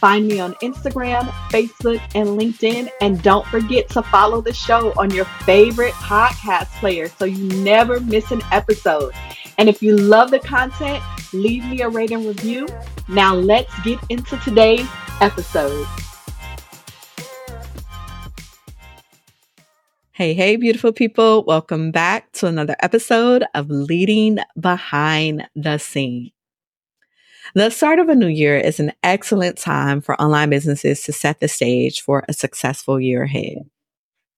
Find me on Instagram, Facebook, and LinkedIn. And don't forget to follow the show on your favorite podcast player so you never miss an episode. And if you love the content, leave me a rating review. Now let's get into today's episode. Hey, hey, beautiful people. Welcome back to another episode of Leading Behind the Scene. The start of a new year is an excellent time for online businesses to set the stage for a successful year ahead.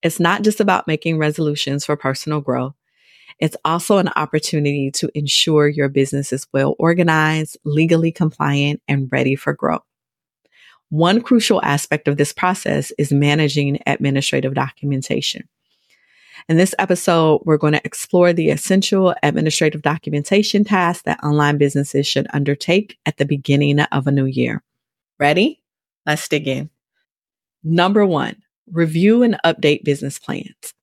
It's not just about making resolutions for personal growth. It's also an opportunity to ensure your business is well organized, legally compliant, and ready for growth. One crucial aspect of this process is managing administrative documentation. In this episode, we're going to explore the essential administrative documentation tasks that online businesses should undertake at the beginning of a new year. Ready? Let's dig in. Number one, review and update business plans.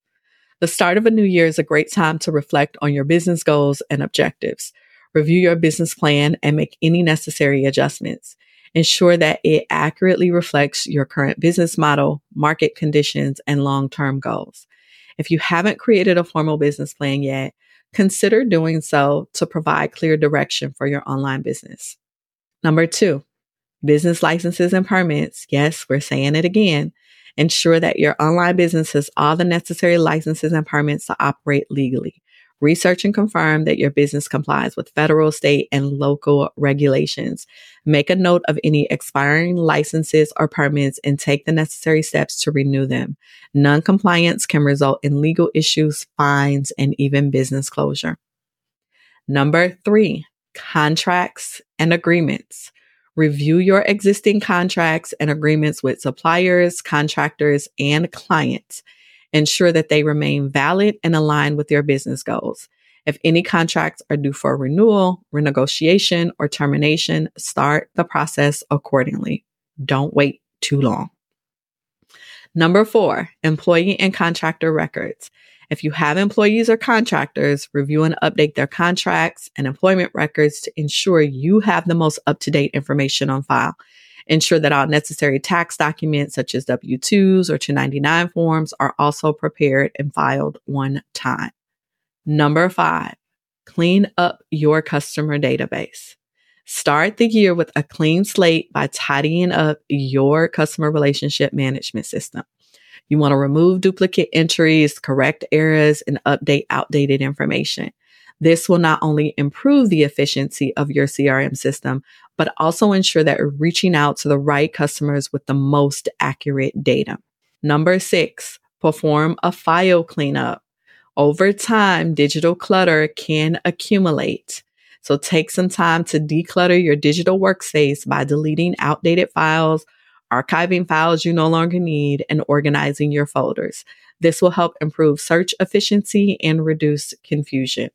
The start of a new year is a great time to reflect on your business goals and objectives. Review your business plan and make any necessary adjustments. Ensure that it accurately reflects your current business model, market conditions, and long-term goals. If you haven't created a formal business plan yet, consider doing so to provide clear direction for your online business. Number two, business licenses and permits. Yes, we're saying it again. Ensure that your online business has all the necessary licenses and permits to operate legally. Research and confirm that your business complies with federal, state, and local regulations. Make a note of any expiring licenses or permits and take the necessary steps to renew them. Non-compliance can result in legal issues, fines, and even business closure. Number three, contracts and agreements. Review your existing contracts and agreements with suppliers, contractors, and clients ensure that they remain valid and aligned with your business goals. If any contracts are due for renewal, renegotiation, or termination, start the process accordingly. Don't wait too long. Number four, employee and contractor records. If you have employees or contractors, review and update their contracts and employment records to ensure you have the most up to date information on file. Ensure that all necessary tax documents such as W-2s or 299 forms are also prepared and filed one time. Number five, clean up your customer database. Start the year with a clean slate by tidying up your customer relationship management system. You want to remove duplicate entries, correct errors, and update outdated information. This will not only improve the efficiency of your CRM system, but also ensure that you're reaching out to the right customers with the most accurate data. Number six, perform a file cleanup. Over time, digital clutter can accumulate. So take some time to declutter your digital workspace by deleting outdated files, archiving files you no longer need, and organizing your folders. This will help improve search efficiency and reduce confusion.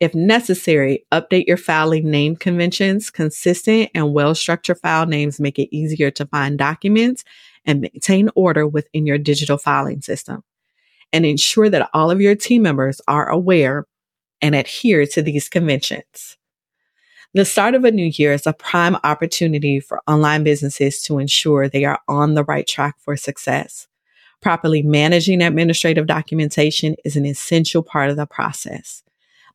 If necessary, update your filing name conventions. Consistent and well structured file names make it easier to find documents and maintain order within your digital filing system. And ensure that all of your team members are aware and adhere to these conventions. The start of a new year is a prime opportunity for online businesses to ensure they are on the right track for success. Properly managing administrative documentation is an essential part of the process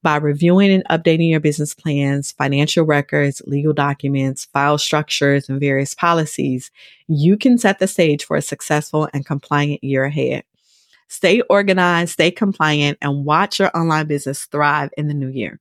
by reviewing and updating your business plans, financial records, legal documents, file structures, and various policies, you can set the stage for a successful and compliant year ahead. Stay organized, stay compliant, and watch your online business thrive in the new year.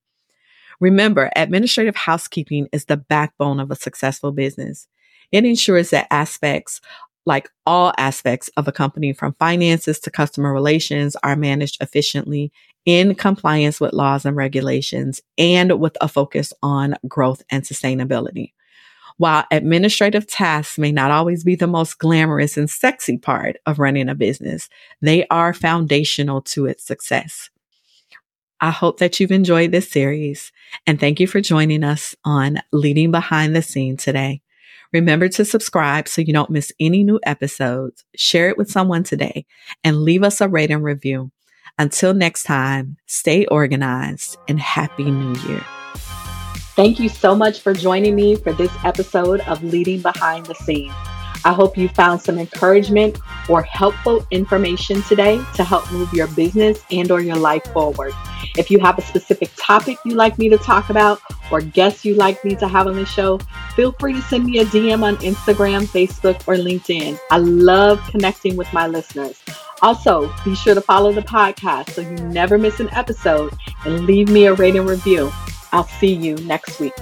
Remember, administrative housekeeping is the backbone of a successful business. It ensures that aspects like all aspects of a company from finances to customer relations are managed efficiently in compliance with laws and regulations and with a focus on growth and sustainability. While administrative tasks may not always be the most glamorous and sexy part of running a business, they are foundational to its success. I hope that you've enjoyed this series and thank you for joining us on Leading Behind the Scene today. Remember to subscribe so you don't miss any new episodes. Share it with someone today and leave us a rate and review. Until next time, stay organized and Happy New Year. Thank you so much for joining me for this episode of Leading Behind the Scene. I hope you found some encouragement or helpful information today to help move your business and or your life forward. If you have a specific topic you'd like me to talk about or guests you'd like me to have on the show, feel free to send me a DM on Instagram, Facebook, or LinkedIn. I love connecting with my listeners. Also, be sure to follow the podcast so you never miss an episode and leave me a rating review. I'll see you next week.